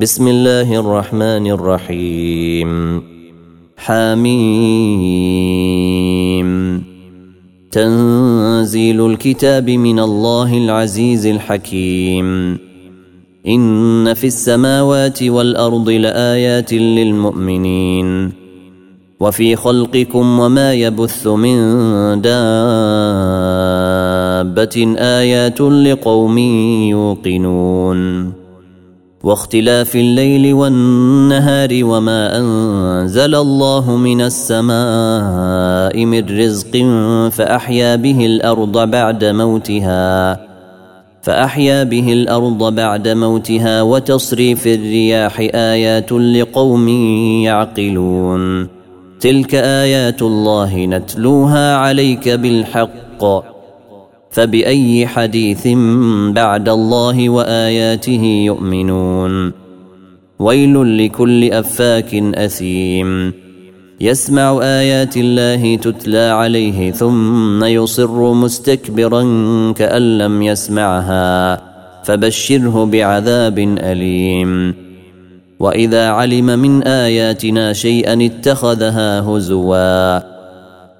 بسم الله الرحمن الرحيم حميم تنزيل الكتاب من الله العزيز الحكيم ان في السماوات والارض لايات للمؤمنين وفي خلقكم وما يبث من دابه ايات لقوم يوقنون واختلاف الليل والنهار وما أنزل الله من السماء من رزق فأحيا به الأرض بعد موتها فأحيا به الأرض بعد موتها وتصريف الرياح آيات لقوم يعقلون. تلك آيات الله نتلوها عليك بالحق. فبأي حديث بعد الله وآياته يؤمنون. ويل لكل أفاك أثيم. يسمع آيات الله تتلى عليه ثم يصر مستكبرا كأن لم يسمعها. فبشره بعذاب أليم. وإذا علم من آياتنا شيئا اتخذها هزوا.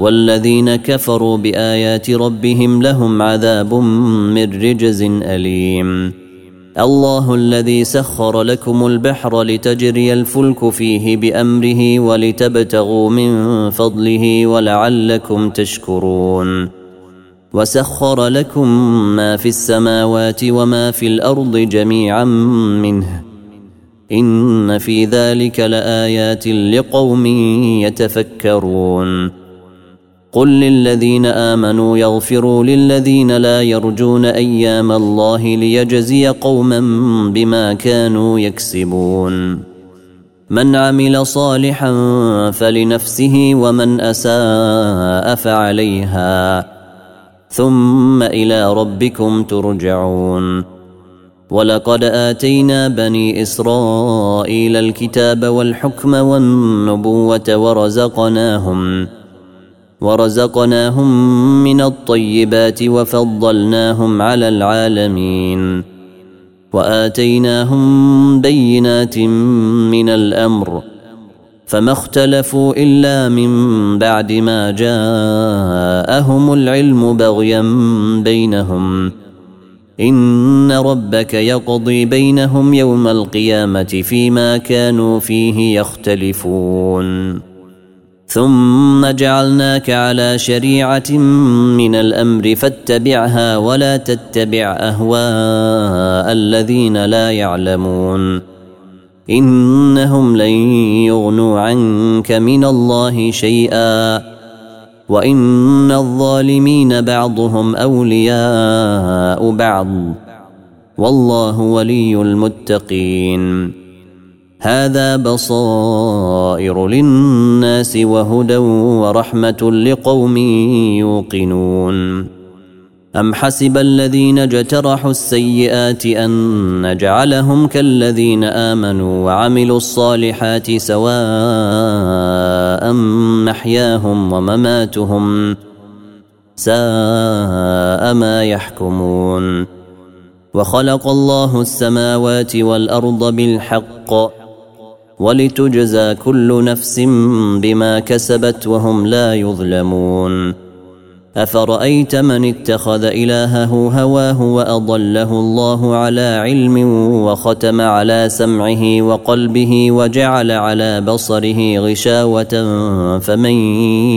والذين كفروا بآيات ربهم لهم عذاب من رجز أليم. الله الذي سخر لكم البحر لتجري الفلك فيه بأمره ولتبتغوا من فضله ولعلكم تشكرون. وسخر لكم ما في السماوات وما في الأرض جميعا منه. إن في ذلك لآيات لقوم يتفكرون. قل للذين امنوا يغفروا للذين لا يرجون أيام الله ليجزي قوما بما كانوا يكسبون من عمل صالحا فلنفسه ومن اساء فعليها ثم إلى ربكم ترجعون ولقد اتينا بني اسرائيل الكتاب والحكم والنبوه ورزقناهم ورزقناهم من الطيبات وفضلناهم على العالمين وآتيناهم بينات من الأمر فما اختلفوا إلا من بعد ما جاءهم العلم بغيا بينهم إن ربك يقضي بينهم يوم القيامة فيما كانوا فيه يختلفون ثم جعلناك على شريعة من الأمر فاتبعها ولا تتبع أهواء الذين لا يعلمون. إنهم لن يغنوا عنك من الله شيئا. وإن الظالمين بعضهم أولياء بعض. والله ولي المتقين. هذا بصائر للناس وهدى ورحمة لقوم يوقنون. أم حسب الذين اجترحوا السيئات أن نجعلهم كالذين آمنوا وعملوا الصالحات سواء محياهم ومماتهم ساء ما يحكمون. وخلق الله السماوات والأرض بالحق. ولتجزى كل نفس بما كسبت وهم لا يظلمون. أفرأيت من اتخذ إلهه هواه وأضله الله على علم وختم على سمعه وقلبه وجعل على بصره غشاوة فمن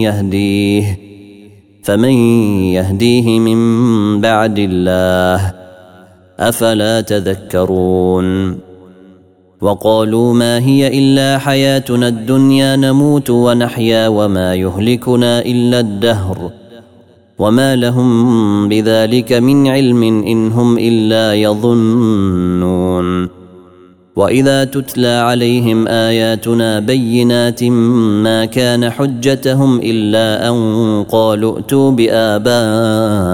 يهديه فمن يهديه من بعد الله. أفلا تذكرون؟ وقالوا ما هي إلا حياتنا الدنيا نموت ونحيا وما يهلكنا إلا الدهر وما لهم بذلك من علم إن هم إلا يظنون وإذا تتلى عليهم آياتنا بينات ما كان حجتهم إلا أن قالوا ائتوا بآبائنا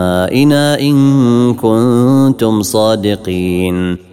إن كنتم صادقين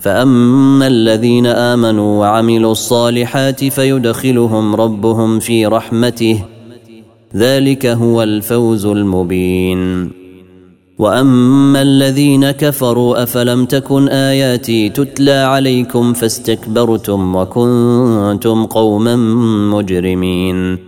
فأما الذين آمنوا وعملوا الصالحات فيدخلهم ربهم في رحمته ذلك هو الفوز المبين. واما الذين كفروا افلم تكن اياتي تتلى عليكم فاستكبرتم وكنتم قوما مجرمين